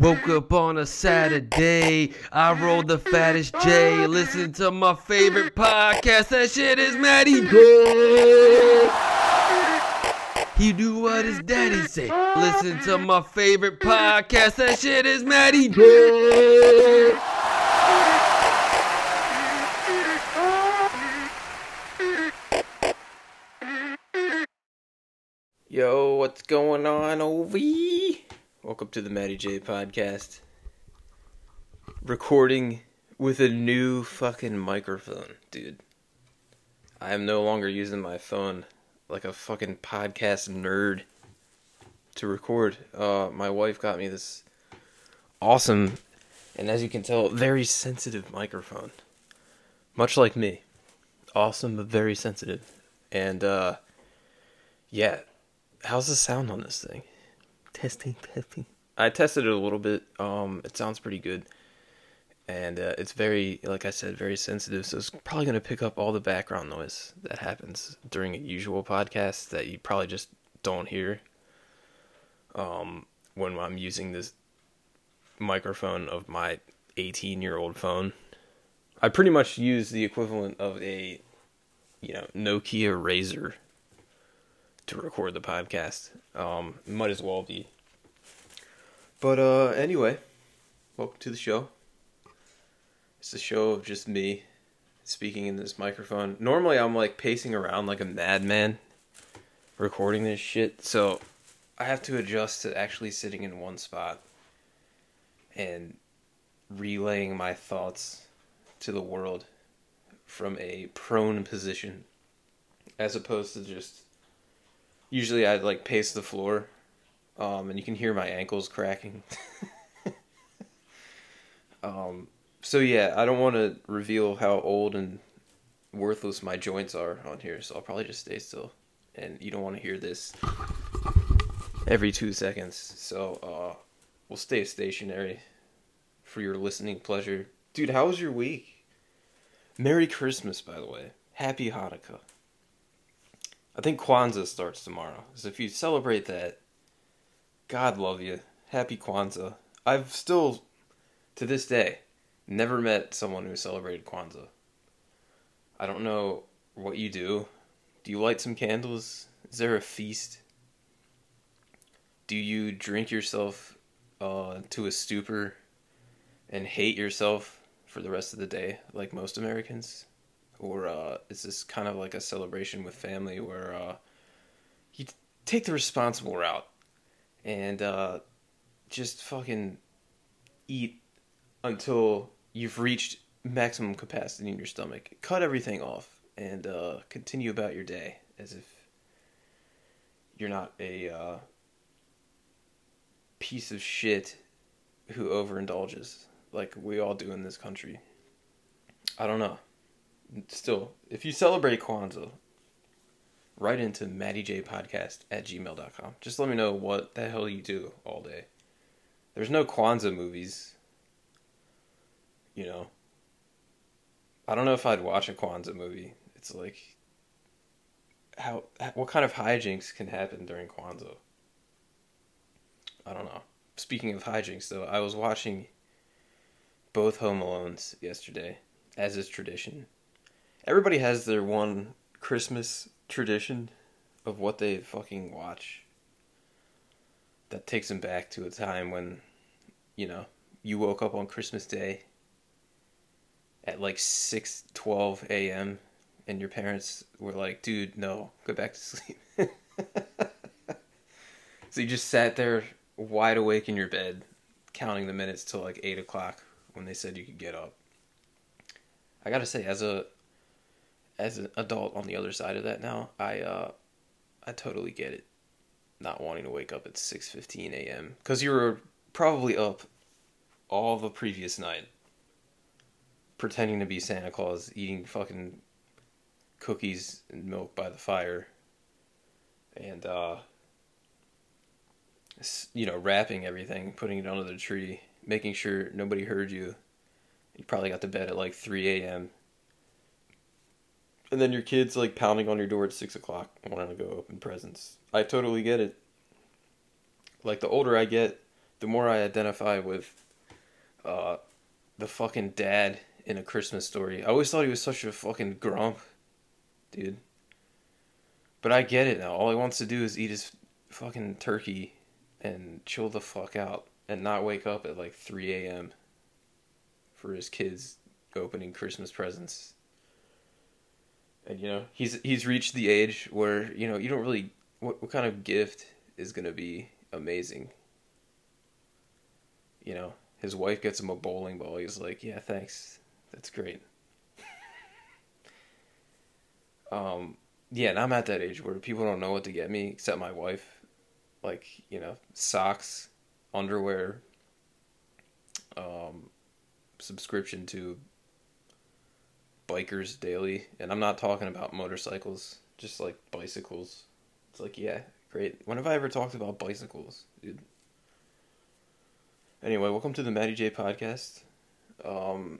Woke up on a Saturday. I rolled the fattest J. Listen to my favorite podcast. That shit is Matty J. He do what his daddy say. Listen to my favorite podcast. That shit is Matty J. Yo, what's going on, OV? Welcome to the Matty J podcast. Recording with a new fucking microphone, dude. I am no longer using my phone like a fucking podcast nerd to record. Uh, my wife got me this awesome, and as you can tell, very sensitive microphone. Much like me. Awesome, but very sensitive. And, uh, yeah, how's the sound on this thing? Testing, testing. I tested it a little bit. Um, it sounds pretty good, and uh, it's very, like I said, very sensitive. So it's probably gonna pick up all the background noise that happens during a usual podcast that you probably just don't hear. Um, when I'm using this microphone of my 18 year old phone, I pretty much use the equivalent of a, you know, Nokia Razor to record the podcast. Um, might as well be. But uh, anyway, welcome to the show. It's a show of just me speaking in this microphone. Normally, I'm like pacing around like a madman recording this shit, so I have to adjust to actually sitting in one spot and relaying my thoughts to the world from a prone position as opposed to just usually I'd like pace the floor, um, and you can hear my ankles cracking. um, so yeah, I don't want to reveal how old and worthless my joints are on here, so I'll probably just stay still, and you don't want to hear this every two seconds. So uh, we'll stay stationary for your listening pleasure, dude. How was your week? Merry Christmas, by the way. Happy Hanukkah. I think Kwanzaa starts tomorrow. So if you celebrate that, God love you. Happy Kwanzaa. I've still, to this day, never met someone who celebrated Kwanzaa. I don't know what you do. Do you light some candles? Is there a feast? Do you drink yourself uh, to a stupor and hate yourself for the rest of the day, like most Americans? Or uh, is this kind of like a celebration with family where uh, you take the responsible route and uh, just fucking eat until you've reached maximum capacity in your stomach, cut everything off, and uh, continue about your day as if you're not a uh, piece of shit who overindulges like we all do in this country. I don't know still, if you celebrate Kwanzaa, write into mattyjpodcast at gmail.com. Just let me know what the hell you do all day. There's no Kwanzaa movies. You know. I don't know if I'd watch a Kwanzaa movie. It's like how what kind of hijinks can happen during Kwanzaa? I don't know. Speaking of hijinks though, I was watching both Home Alones yesterday, as is tradition everybody has their one Christmas tradition of what they fucking watch that takes them back to a time when, you know, you woke up on Christmas Day at like 6 12 a.m. and your parents were like, dude, no, go back to sleep. so you just sat there wide awake in your bed, counting the minutes till like 8 o'clock when they said you could get up. I gotta say, as a as an adult on the other side of that now, I uh, I totally get it. Not wanting to wake up at six fifteen a.m. because you were probably up all the previous night, pretending to be Santa Claus, eating fucking cookies and milk by the fire, and uh, you know, wrapping everything, putting it under the tree, making sure nobody heard you. You probably got to bed at like three a.m and then your kids like pounding on your door at six o'clock wanting to go open presents. I totally get it. Like the older I get, the more I identify with uh, the fucking dad in a Christmas story. I always thought he was such a fucking grump, dude. But I get it now. All he wants to do is eat his fucking turkey and chill the fuck out and not wake up at like 3 a.m. for his kids opening Christmas presents. And you know, he's he's reached the age where, you know, you don't really what what kind of gift is going to be amazing? You know, his wife gets him a bowling ball. He's like, "Yeah, thanks. That's great." um yeah, and I'm at that age where people don't know what to get me except my wife. Like, you know, socks, underwear, um, subscription to Bikers Daily. And I'm not talking about motorcycles, just like bicycles. It's like, yeah, great. When have I ever talked about bicycles, dude? Anyway, welcome to the Matty J podcast. Um,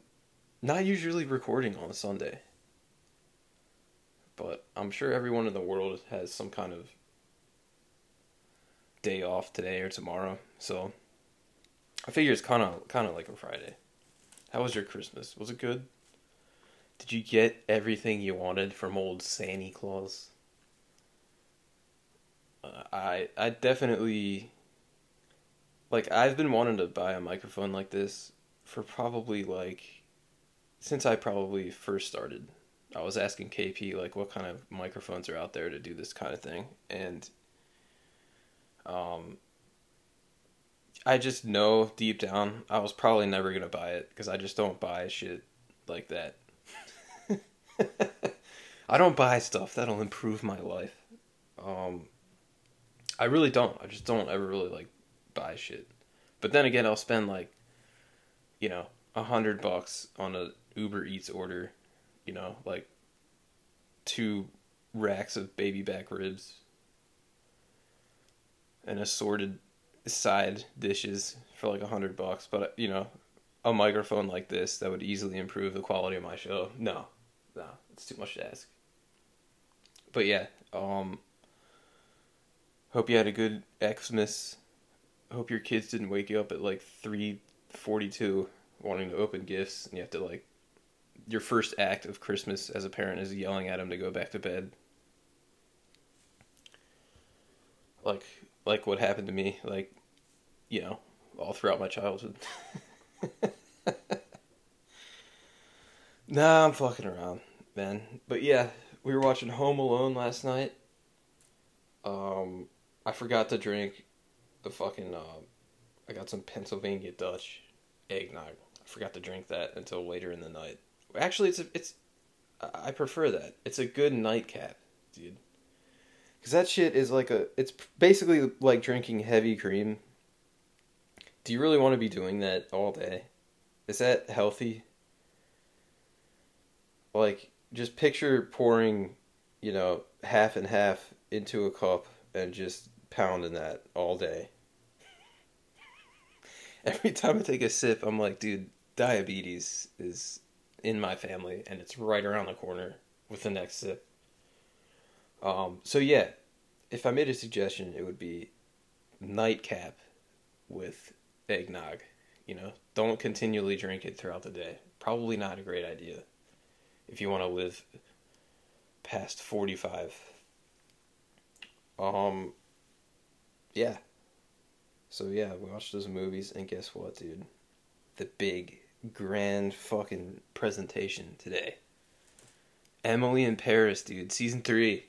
not usually recording on a Sunday but I'm sure everyone in the world has some kind of day off today or tomorrow. So I figure it's kind of kind of like a Friday. How was your Christmas? Was it good? Did you get everything you wanted from old Santa Claus? Uh, I I definitely like I've been wanting to buy a microphone like this for probably like since I probably first started I was asking KP like what kind of microphones are out there to do this kind of thing, and um, I just know deep down I was probably never gonna buy it because I just don't buy shit like that. I don't buy stuff that'll improve my life. Um, I really don't. I just don't ever really like buy shit. But then again, I'll spend like, you know, a hundred bucks on a Uber Eats order you know, like two racks of baby back ribs and assorted side dishes for like a hundred bucks. But you know, a microphone like this that would easily improve the quality of my show. No, no, it's too much to ask. But yeah, um, hope you had a good Xmas. Hope your kids didn't wake you up at like three forty-two wanting to open gifts, and you have to like your first act of Christmas as a parent is yelling at them to go back to bed. Like like what happened to me, like you know, all throughout my childhood. nah, I'm fucking around, But yeah, we were watching Home Alone last night. Um, I forgot to drink the fucking. Uh, I got some Pennsylvania Dutch eggnog. I forgot to drink that until later in the night. Actually, it's a, it's. I prefer that. It's a good nightcap, dude. Because that shit is like a. It's basically like drinking heavy cream. Do you really want to be doing that all day? Is that healthy? Like, just picture pouring, you know, half and half into a cup and just pounding that all day. Every time I take a sip, I'm like, dude, diabetes is in my family, and it's right around the corner with the next sip. Um, so yeah, if I made a suggestion, it would be nightcap with eggnog. You know, don't continually drink it throughout the day. Probably not a great idea if you want to live past 45. Um, yeah. So yeah, we watched those movies, and guess what, dude? The big grand fucking presentation today. Emily in Paris, dude, season three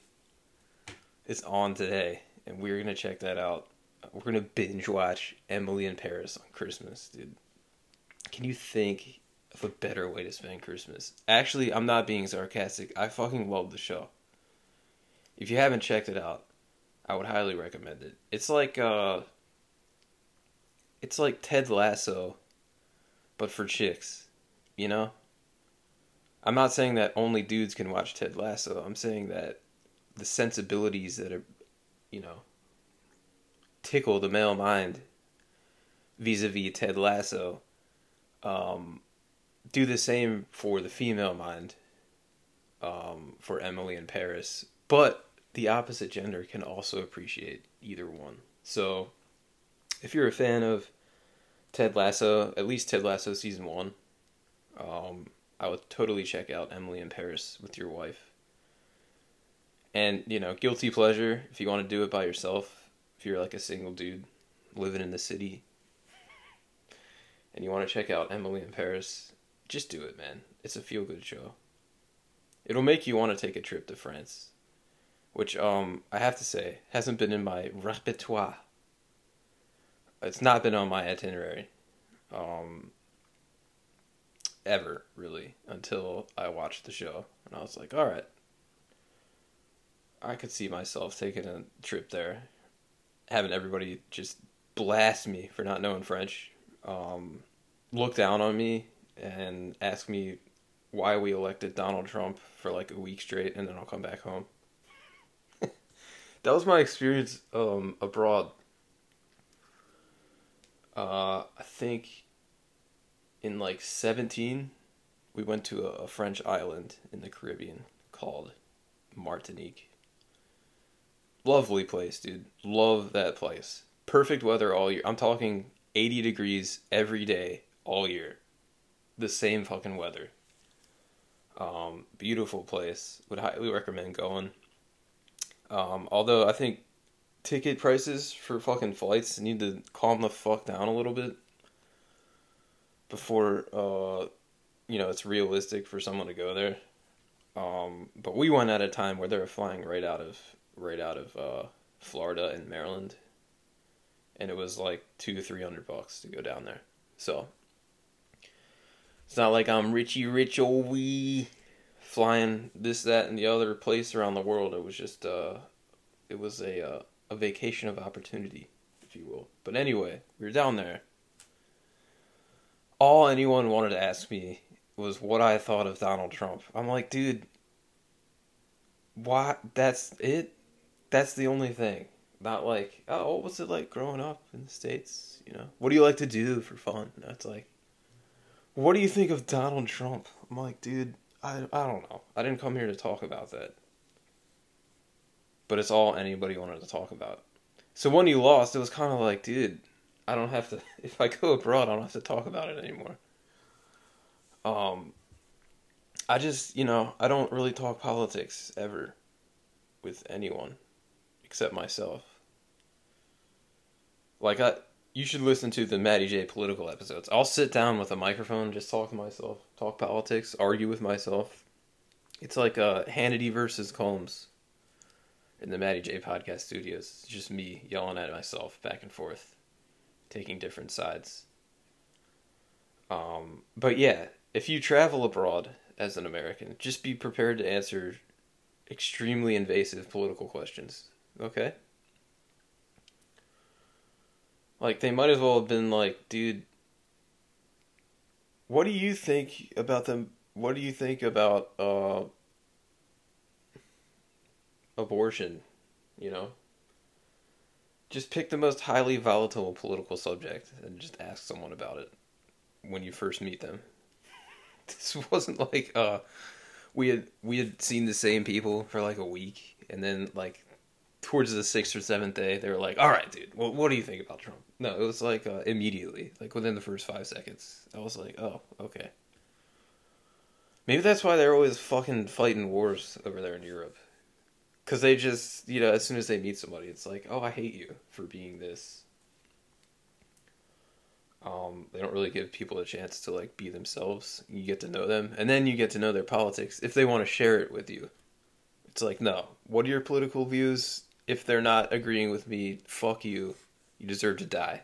is on today, and we're gonna check that out. We're gonna binge watch Emily in Paris on Christmas, dude. Can you think of a better way to spend Christmas? Actually, I'm not being sarcastic. I fucking love the show. If you haven't checked it out, I would highly recommend it. It's like uh it's like Ted Lasso but for chicks, you know? I'm not saying that only dudes can watch Ted Lasso. I'm saying that the sensibilities that are, you know, tickle the male mind vis-a-vis Ted Lasso um, do the same for the female mind um, for Emily in Paris. But the opposite gender can also appreciate either one. So if you're a fan of Ted Lasso, at least Ted Lasso season one. Um, I would totally check out Emily in Paris with your wife. And you know, guilty pleasure if you want to do it by yourself. If you're like a single dude living in the city, and you want to check out Emily in Paris, just do it, man. It's a feel good show. It'll make you want to take a trip to France, which um I have to say hasn't been in my repertoire. It's not been on my itinerary. Um ever really until I watched the show and I was like, all right. I could see myself taking a trip there, having everybody just blast me for not knowing French, um, look down on me and ask me why we elected Donald Trump for like a week straight, and then I'll come back home. that was my experience um, abroad. Uh, I think in like 17, we went to a, a French island in the Caribbean called Martinique. Lovely place, dude. Love that place. Perfect weather all year. I'm talking 80 degrees every day all year. The same fucking weather. Um, beautiful place. Would highly recommend going. Um, although I think ticket prices for fucking flights need to calm the fuck down a little bit before uh, you know it's realistic for someone to go there. Um, but we went at a time where they were flying right out of right out of uh, Florida and Maryland, and it was like two three hundred bucks to go down there. So it's not like I'm Richie Rich wee flying this that and the other place around the world. It was just uh, it was a uh, a vacation of opportunity, if you will. But anyway, we were down there all anyone wanted to ask me was what I thought of Donald Trump. I'm like, dude, why? That's it. That's the only thing. Not like, oh, what was it like growing up in the states? You know, what do you like to do for fun? That's like, what do you think of Donald Trump? I'm like, dude, I I don't know. I didn't come here to talk about that. But it's all anybody wanted to talk about. So when he lost, it was kind of like, dude, I don't have to. If I go abroad, I don't have to talk about it anymore. Um, I just, you know, I don't really talk politics ever with anyone except myself. Like I, you should listen to the Matty J political episodes. I'll sit down with a microphone, just talk to myself, talk politics, argue with myself. It's like uh, Hannity versus Colmes in the Matty J podcast studios. It's just me yelling at myself back and forth taking different sides. Um, but yeah, if you travel abroad as an American, just be prepared to answer extremely invasive political questions. Okay? Like, they might as well have been like, dude, what do you think about them? What do you think about uh, abortion? You know? just pick the most highly volatile political subject and just ask someone about it when you first meet them. This wasn't like uh we had we had seen the same people for like a week and then like towards the sixth or seventh day they were like, "All right, dude, well, what do you think about Trump?" No, it was like uh, immediately, like within the first five seconds. I was like, "Oh, okay." Maybe that's why they're always fucking fighting wars over there in Europe because they just you know as soon as they meet somebody it's like oh i hate you for being this um, they don't really give people a chance to like be themselves you get to know them and then you get to know their politics if they want to share it with you it's like no what are your political views if they're not agreeing with me fuck you you deserve to die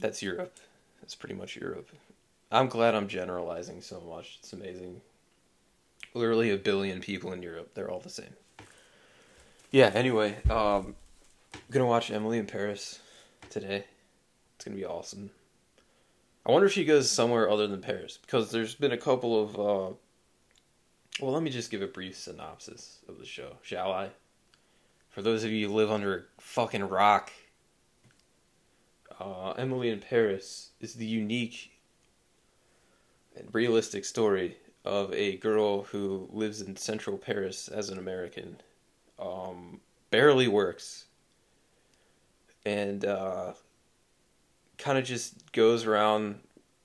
that's europe that's pretty much europe i'm glad i'm generalizing so much it's amazing literally a billion people in Europe. They're all the same. Yeah. Anyway, um, I'm gonna watch Emily in Paris today. It's gonna be awesome. I wonder if she goes somewhere other than Paris because there's been a couple of. Uh, well, let me just give a brief synopsis of the show, shall I? For those of you who live under a fucking rock, uh, Emily in Paris is the unique and realistic story of a girl who lives in central Paris as an American. Um, barely works. And uh, kind of just goes around.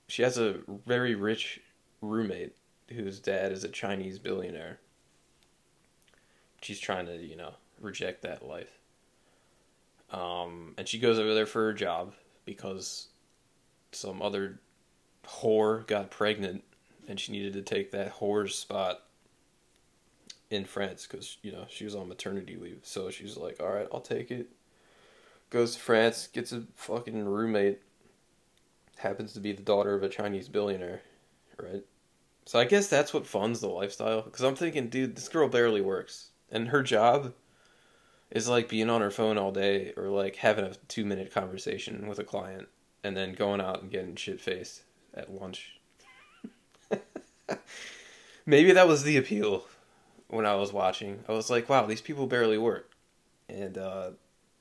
She has a very rich roommate whose dad is a Chinese billionaire. She's trying to, you know, reject that life. Um, and she goes over there for her job because some other whore got pregnant and she needed to take that whore's spot in France because you know she was on maternity leave. So she's like, "All right, I'll take it." Goes to France, gets a fucking roommate. Happens to be the daughter of a Chinese billionaire, right? So I guess that's what funds the lifestyle. Because I'm thinking, dude, this girl barely works, and her job is like being on her phone all day, or like having a two minute conversation with a client, and then going out and getting shit faced at lunch. Maybe that was the appeal when I was watching. I was like, wow, these people barely work. And uh,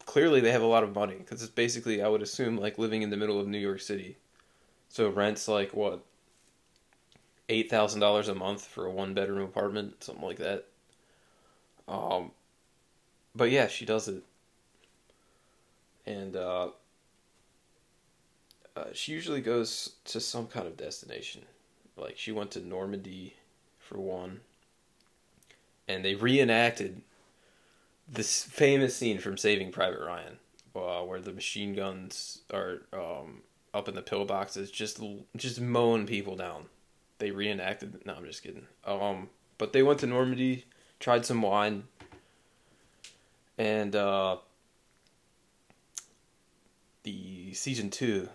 clearly they have a lot of money because it's basically, I would assume, like living in the middle of New York City. So rent's like, what, $8,000 a month for a one bedroom apartment, something like that. Um, but yeah, she does it. And uh, uh, she usually goes to some kind of destination. Like she went to Normandy for one and they reenacted this famous scene from Saving Private Ryan, uh, where the machine guns are um, up in the pillboxes, just just mowing people down. They reenacted. No, I'm just kidding. Um, but they went to Normandy, tried some wine, and uh, the season two.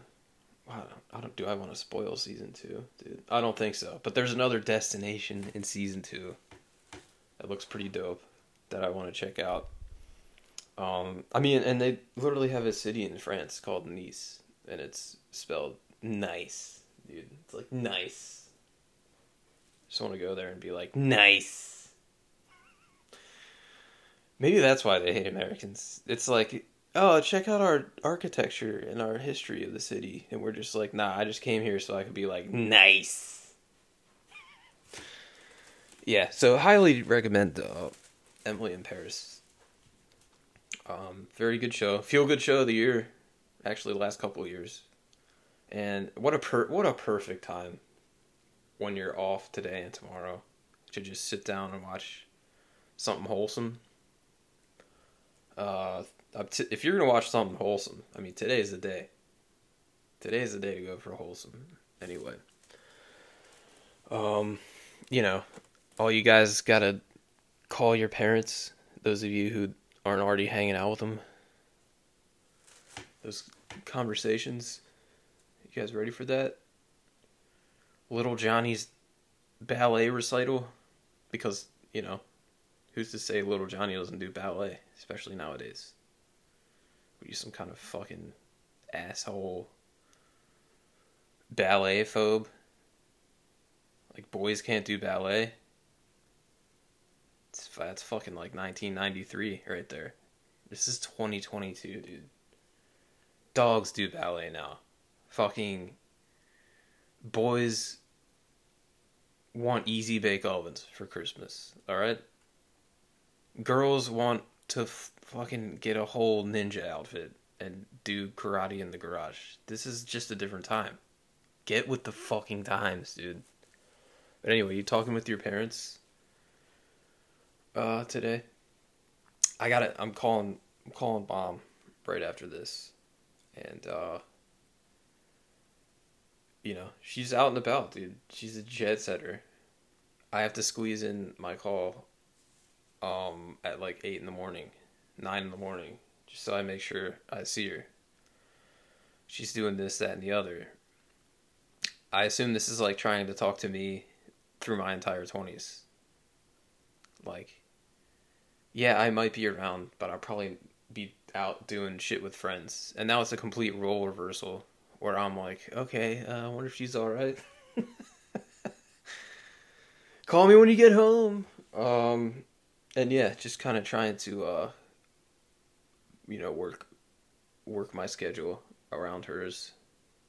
I don't, I don't. Do I want to spoil season two, dude? I don't think so. But there's another destination in season two it looks pretty dope that I want to check out. Um, I mean, and they literally have a city in France called Nice, and it's spelled nice, dude. It's like nice. Just want to go there and be like nice. Maybe that's why they hate Americans. It's like, oh, check out our architecture and our history of the city, and we're just like, nah, I just came here so I could be like nice yeah, so highly recommend uh, Emily in Paris. Um, very good show, feel good show of the year, actually the last couple years, and what a per what a perfect time when you're off today and tomorrow to just sit down and watch something wholesome. Uh, if you're gonna watch something wholesome, I mean today's the day. Today's the day to go for wholesome. Anyway, um, you know, all you guys gotta call your parents. Those of you who aren't already hanging out with them. Those conversations. You guys ready for that? Little Johnny's ballet recital, because you know, who's to say Little Johnny doesn't do ballet, especially nowadays? Were you some kind of fucking asshole ballet phobe? Like boys can't do ballet? It's, that's fucking like 1993 right there. This is 2022, dude. Dogs do ballet now. Fucking boys want easy bake ovens for Christmas, alright? Girls want to f- fucking get a whole ninja outfit and do karate in the garage. This is just a different time. Get with the fucking times, dude. But anyway, you talking with your parents? uh, today. I got it. I'm calling. I'm calling mom right after this, and uh, you know she's out and about, dude. She's a jet setter. I have to squeeze in my call, um, at like eight in the morning, nine in the morning, just so I make sure I see her. She's doing this, that, and the other. I assume this is like trying to talk to me through my entire twenties. Like, yeah, I might be around, but I'll probably be out doing shit with friends. And now it's a complete role reversal where I'm like, okay, uh, I wonder if she's all right. Call me when you get home. Um, and yeah, just kind of trying to, uh, you know, work work my schedule around hers.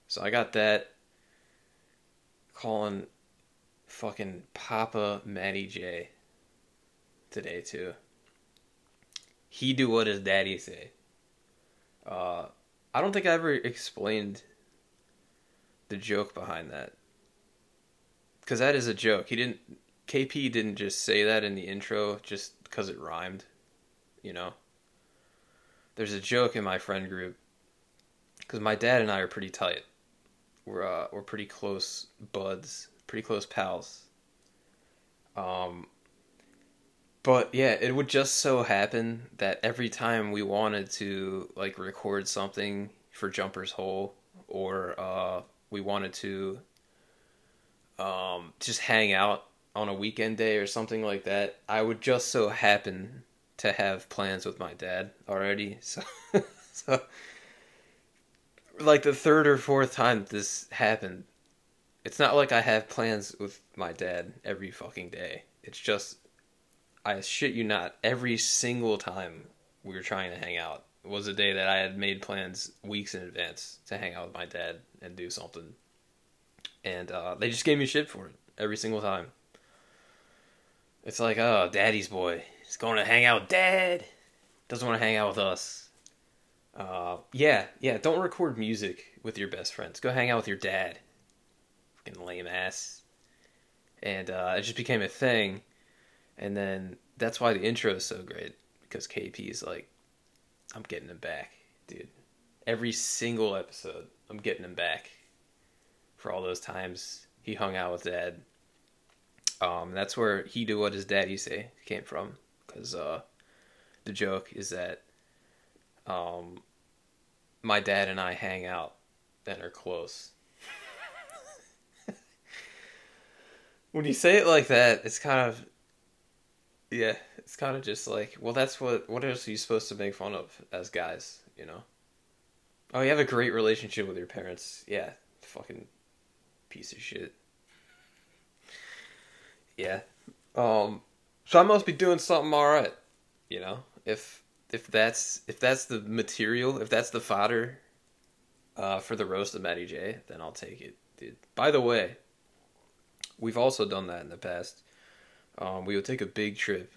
So I got that. Calling fucking Papa Matty J today too he do what his daddy say. Uh, I don't think I ever explained the joke behind that. Because that is a joke. He didn't. KP didn't just say that in the intro just because it rhymed. You know? There's a joke in my friend group. Because my dad and I are pretty tight. We're, uh, we're pretty close buds, pretty close pals. Um, but yeah, it would just so happen that every time we wanted to like record something for Jumper's Hole or uh, we wanted to um, just hang out on a weekend day or something like that, I would just so happen to have plans with my dad already. So, so like the third or fourth time this happened, it's not like I have plans with my dad every fucking day. It's just, I shit you not, every single time we were trying to hang out was a day that I had made plans weeks in advance to hang out with my dad and do something. And uh, they just gave me shit for it every single time. It's like, oh, daddy's boy. He's going to hang out with dad. Doesn't want to hang out with us. Uh, yeah, yeah, don't record music with your best friends. Go hang out with your dad. Fucking lame ass. And uh, it just became a thing. And then that's why the intro is so great. Because KP is like, I'm getting him back, dude. Every single episode, I'm getting him back for all those times he hung out with dad. Um, that's where he do what his daddy say came from, because uh, the joke is that um, my dad and I hang out and are close. when you say it like that, it's kind of yeah, it's kind of just like, well, that's what. What else are you supposed to make fun of as guys? You know. Oh, you have a great relationship with your parents. Yeah, fucking piece of shit. Yeah. Um. So I must be doing something all right. You know, if if that's if that's the material, if that's the fodder, uh, for the roast of Matty J, then I'll take it, dude. By the way, we've also done that in the past um, we would take a big trip,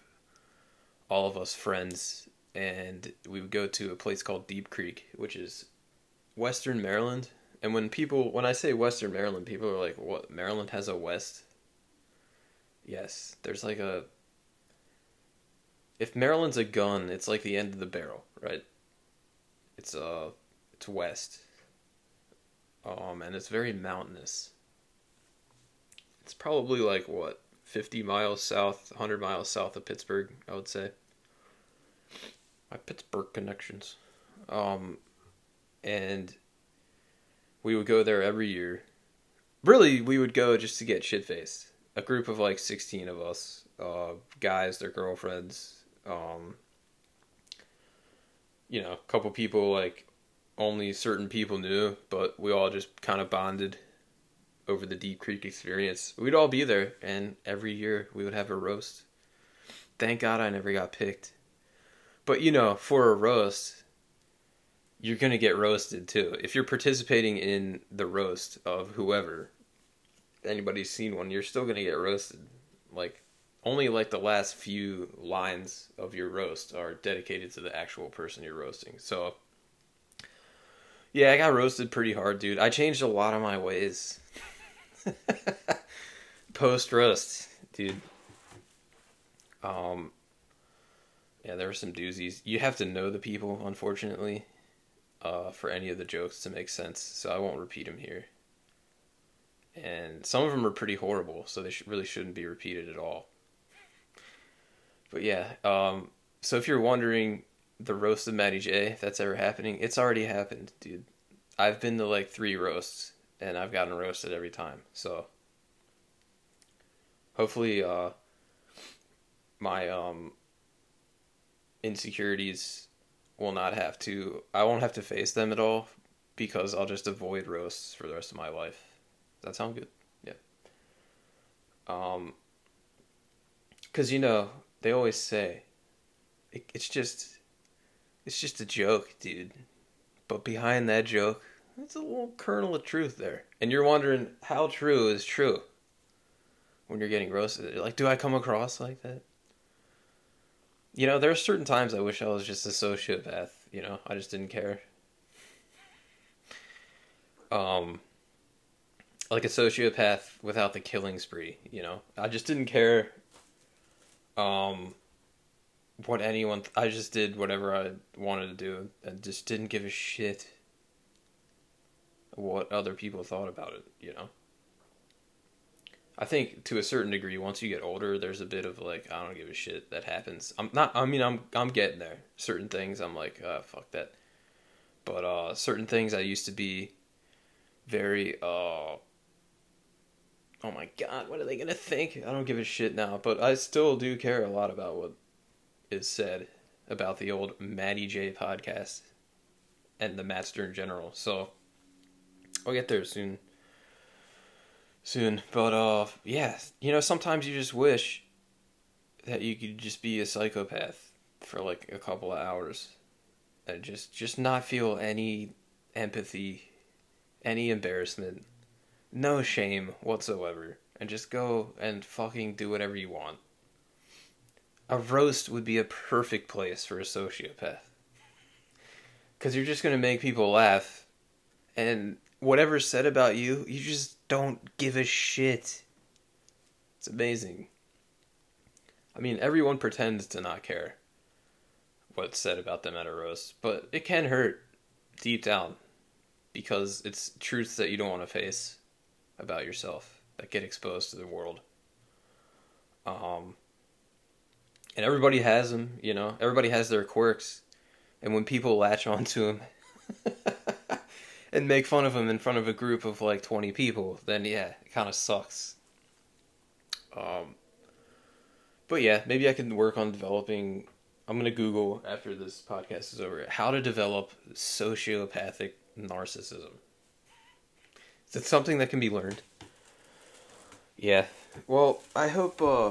all of us friends, and we would go to a place called Deep Creek, which is Western Maryland. And when people, when I say Western Maryland, people are like, "What? Maryland has a West?" Yes, there's like a. If Maryland's a gun, it's like the end of the barrel, right? It's uh, it's west. Um, and it's very mountainous. It's probably like what 50 miles south, 100 miles south of Pittsburgh, I would say. My Pittsburgh connections. Um, and we would go there every year. Really, we would go just to get shit faced. A group of like 16 of us, uh, guys, their girlfriends, um, you know, a couple people like only certain people knew, but we all just kind of bonded over the Deep Creek experience. We'd all be there, and every year we would have a roast. Thank God I never got picked. But you know, for a roast, you're gonna get roasted too. If you're participating in the roast of whoever, anybody's seen one, you're still gonna get roasted. Like only like the last few lines of your roast are dedicated to the actual person you're roasting. So yeah, I got roasted pretty hard, dude. I changed a lot of my ways. Post roast, dude. Um, yeah, there were some doozies. You have to know the people, unfortunately, uh, for any of the jokes to make sense. So I won't repeat them here. And some of them are pretty horrible, so they sh- really shouldn't be repeated at all. But yeah, um, so if you're wondering the roast of Matty J, if that's ever happening, it's already happened, dude. I've been to like three roasts and I've gotten roasted every time. So hopefully uh my um insecurities will not have to I won't have to face them at all because I'll just avoid roasts for the rest of my life. That sound good? Yeah. Um cuz you know, they always say it, it's just it's just a joke, dude. But behind that joke there's a little kernel of truth there. And you're wondering how true is true when you're getting roasted. Like, do I come across like that? You know, there are certain times I wish I was just a sociopath. You know, I just didn't care. Um, like a sociopath without the killing spree, you know. I just didn't care um what anyone th- I just did whatever I wanted to do and just didn't give a shit what other people thought about it, you know. I think to a certain degree once you get older there's a bit of like I don't give a shit that happens. I'm not I mean I'm I'm getting there. Certain things I'm like uh fuck that. But uh certain things I used to be very uh oh my god, what are they gonna think? I don't give a shit now, but I still do care a lot about what is said about the old Matty J podcast and the Matt in General. So I'll get there soon. Soon. But uh yeah, you know, sometimes you just wish that you could just be a psychopath for like a couple of hours and just just not feel any empathy, any embarrassment no shame whatsoever and just go and fucking do whatever you want. A roast would be a perfect place for a sociopath. Because you're just going to make people laugh. And whatever's said about you, you just don't give a shit. It's amazing. I mean, everyone pretends to not care what's said about them at a roast, but it can hurt deep down because it's truths that you don't want to face about yourself that get exposed to the world. Um, and everybody has them, you know. Everybody has their quirks, and when people latch onto them and make fun of them in front of a group of like twenty people, then yeah, it kind of sucks. Um, but yeah, maybe I can work on developing. I'm gonna Google after this podcast is over how to develop sociopathic narcissism. Is it something that can be learned? Yeah. Well, I hope uh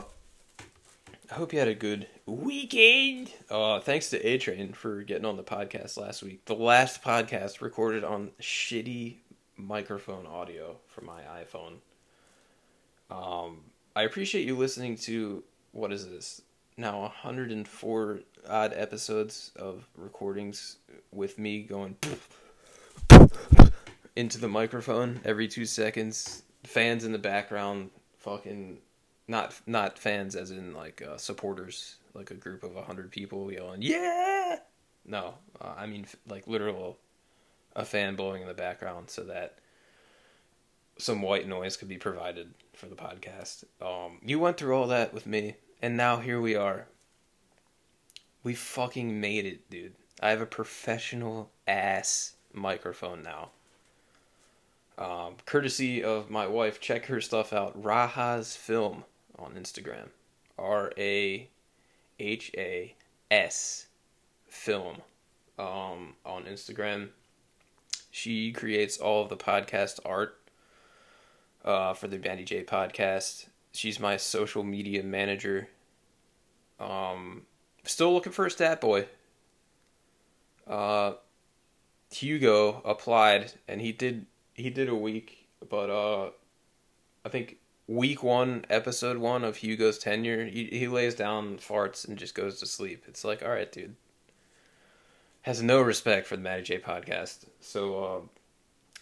I hope you had a good weekend. Uh thanks to A Train for getting on the podcast last week. The last podcast recorded on shitty microphone audio from my iPhone. Um I appreciate you listening to what is this? Now 104 odd episodes of recordings with me going into the microphone every two seconds. Fans in the background, fucking not not fans as in like uh, supporters, like a group of hundred people yelling yeah. No, uh, I mean like literal a fan blowing in the background so that some white noise could be provided for the podcast. Um, you went through all that with me, and now here we are. We fucking made it, dude. I have a professional ass microphone now. Um, courtesy of my wife, check her stuff out. Rahas Film on Instagram. R A H A S Film um, on Instagram. She creates all of the podcast art uh, for the Matty J podcast. She's my social media manager. Um, still looking for a stat boy. Uh, Hugo applied and he did he did a week, but uh, I think week one, episode one of Hugo's tenure, he he lays down farts and just goes to sleep. It's like, all right, dude. Has no respect for the Matty J podcast. So, uh,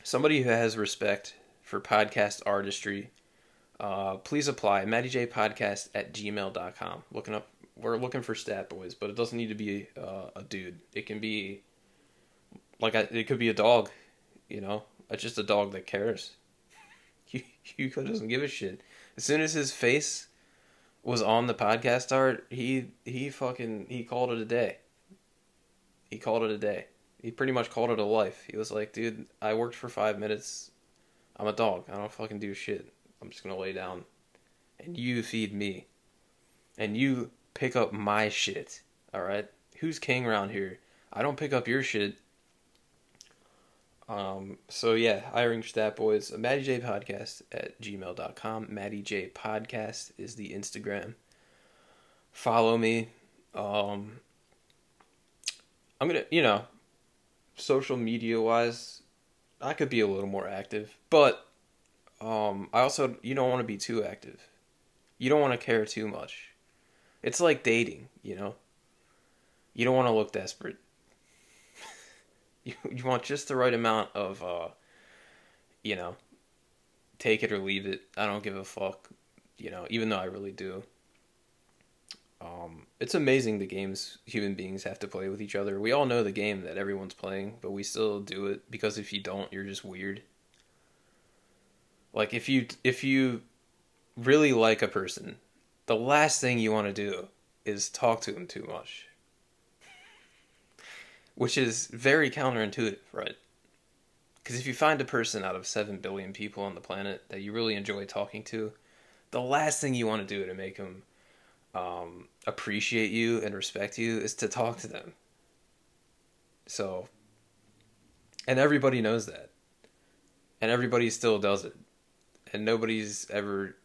somebody who has respect for podcast artistry, uh, please apply. Matty J podcast at gmail.com. Looking up, we're looking for stat boys, but it doesn't need to be uh, a dude. It can be like a, it could be a dog, you know. It's just a dog that cares. Hugo doesn't give a shit. As soon as his face was on the podcast art, he he fucking he called it a day. He called it a day. He pretty much called it a life. He was like, dude, I worked for five minutes. I'm a dog. I don't fucking do shit. I'm just gonna lay down. And you feed me. And you pick up my shit. Alright? Who's king around here? I don't pick up your shit. Um, so yeah, hiring stat boys, Matty J podcast at gmail.com. Matty J podcast is the Instagram. Follow me. Um, I'm gonna, you know, social media wise, I could be a little more active, but um, I also you don't want to be too active. You don't want to care too much. It's like dating, you know. You don't want to look desperate you, you want just the right amount of uh, you know take it or leave it. I don't give a fuck, you know, even though I really do. Um, it's amazing the games human beings have to play with each other. We all know the game that everyone's playing, but we still do it because if you don't, you're just weird. Like if you if you really like a person, the last thing you want to do is talk to them too much. Which is very counterintuitive, right? Because if you find a person out of 7 billion people on the planet that you really enjoy talking to, the last thing you want to do to make them um, appreciate you and respect you is to talk to them. So, and everybody knows that. And everybody still does it. And nobody's ever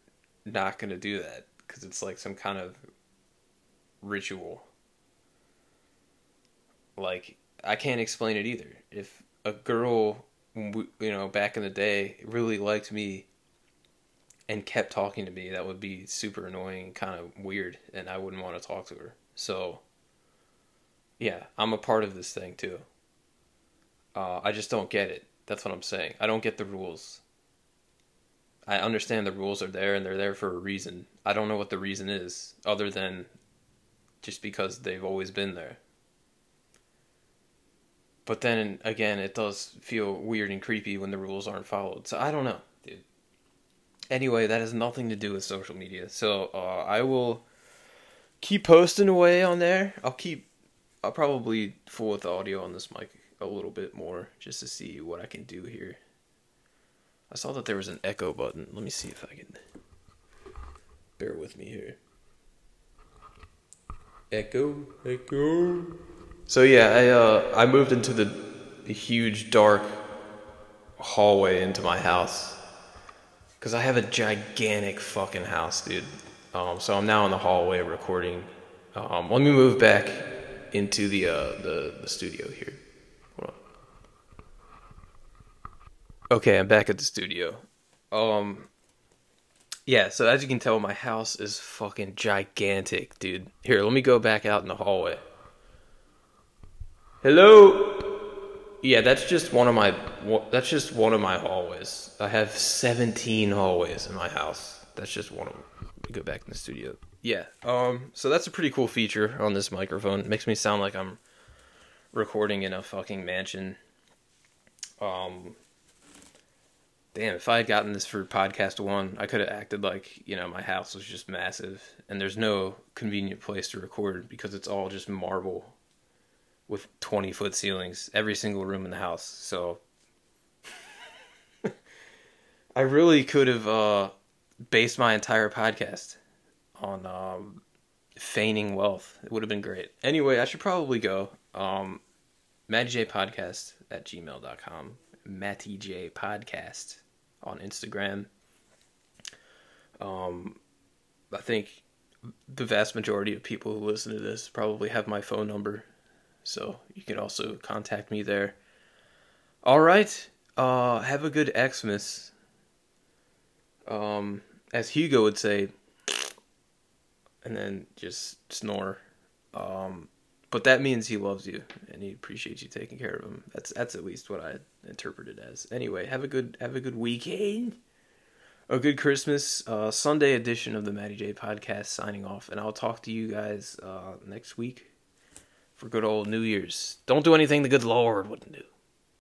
not going to do that because it's like some kind of ritual. Like, I can't explain it either. If a girl, you know, back in the day really liked me and kept talking to me, that would be super annoying, kind of weird, and I wouldn't want to talk to her. So, yeah, I'm a part of this thing too. Uh, I just don't get it. That's what I'm saying. I don't get the rules. I understand the rules are there and they're there for a reason. I don't know what the reason is, other than just because they've always been there. But then again, it does feel weird and creepy when the rules aren't followed. So I don't know. dude. Anyway, that has nothing to do with social media. So uh, I will keep posting away on there. I'll keep. I'll probably fool with the audio on this mic a little bit more just to see what I can do here. I saw that there was an echo button. Let me see if I can. Bear with me here. Echo, echo. So yeah, I uh, I moved into the, huge dark hallway into my house because I have a gigantic fucking house, dude. Um, so I'm now in the hallway recording. Um, let me move back into the uh, the the studio here. Okay, I'm back at the studio. Um, yeah. So as you can tell, my house is fucking gigantic, dude. Here, let me go back out in the hallway. Hello. Yeah, that's just one of my that's just one of my hallways. I have 17 hallways in my house. That's just one of them. Go back in the studio. Yeah. Um so that's a pretty cool feature on this microphone. It makes me sound like I'm recording in a fucking mansion. Um Damn, if I had gotten this for podcast 1, I could have acted like, you know, my house was just massive and there's no convenient place to record because it's all just marble with 20 foot ceilings, every single room in the house. So I really could have uh, based my entire podcast on um, feigning wealth. It would have been great. Anyway, I should probably go. Um, Matty J Podcast at gmail.com. Matty J Podcast on Instagram. Um, I think the vast majority of people who listen to this probably have my phone number so you can also contact me there. All right. Uh, have a good Xmas. Um, as Hugo would say, and then just snore. Um, but that means he loves you and he appreciates you taking care of him. That's that's at least what I interpret it as. Anyway, have a good have a good weekend. A good Christmas. Uh, Sunday edition of the Matty J podcast signing off, and I'll talk to you guys uh, next week for good old New Year's. Don't do anything the good Lord wouldn't do.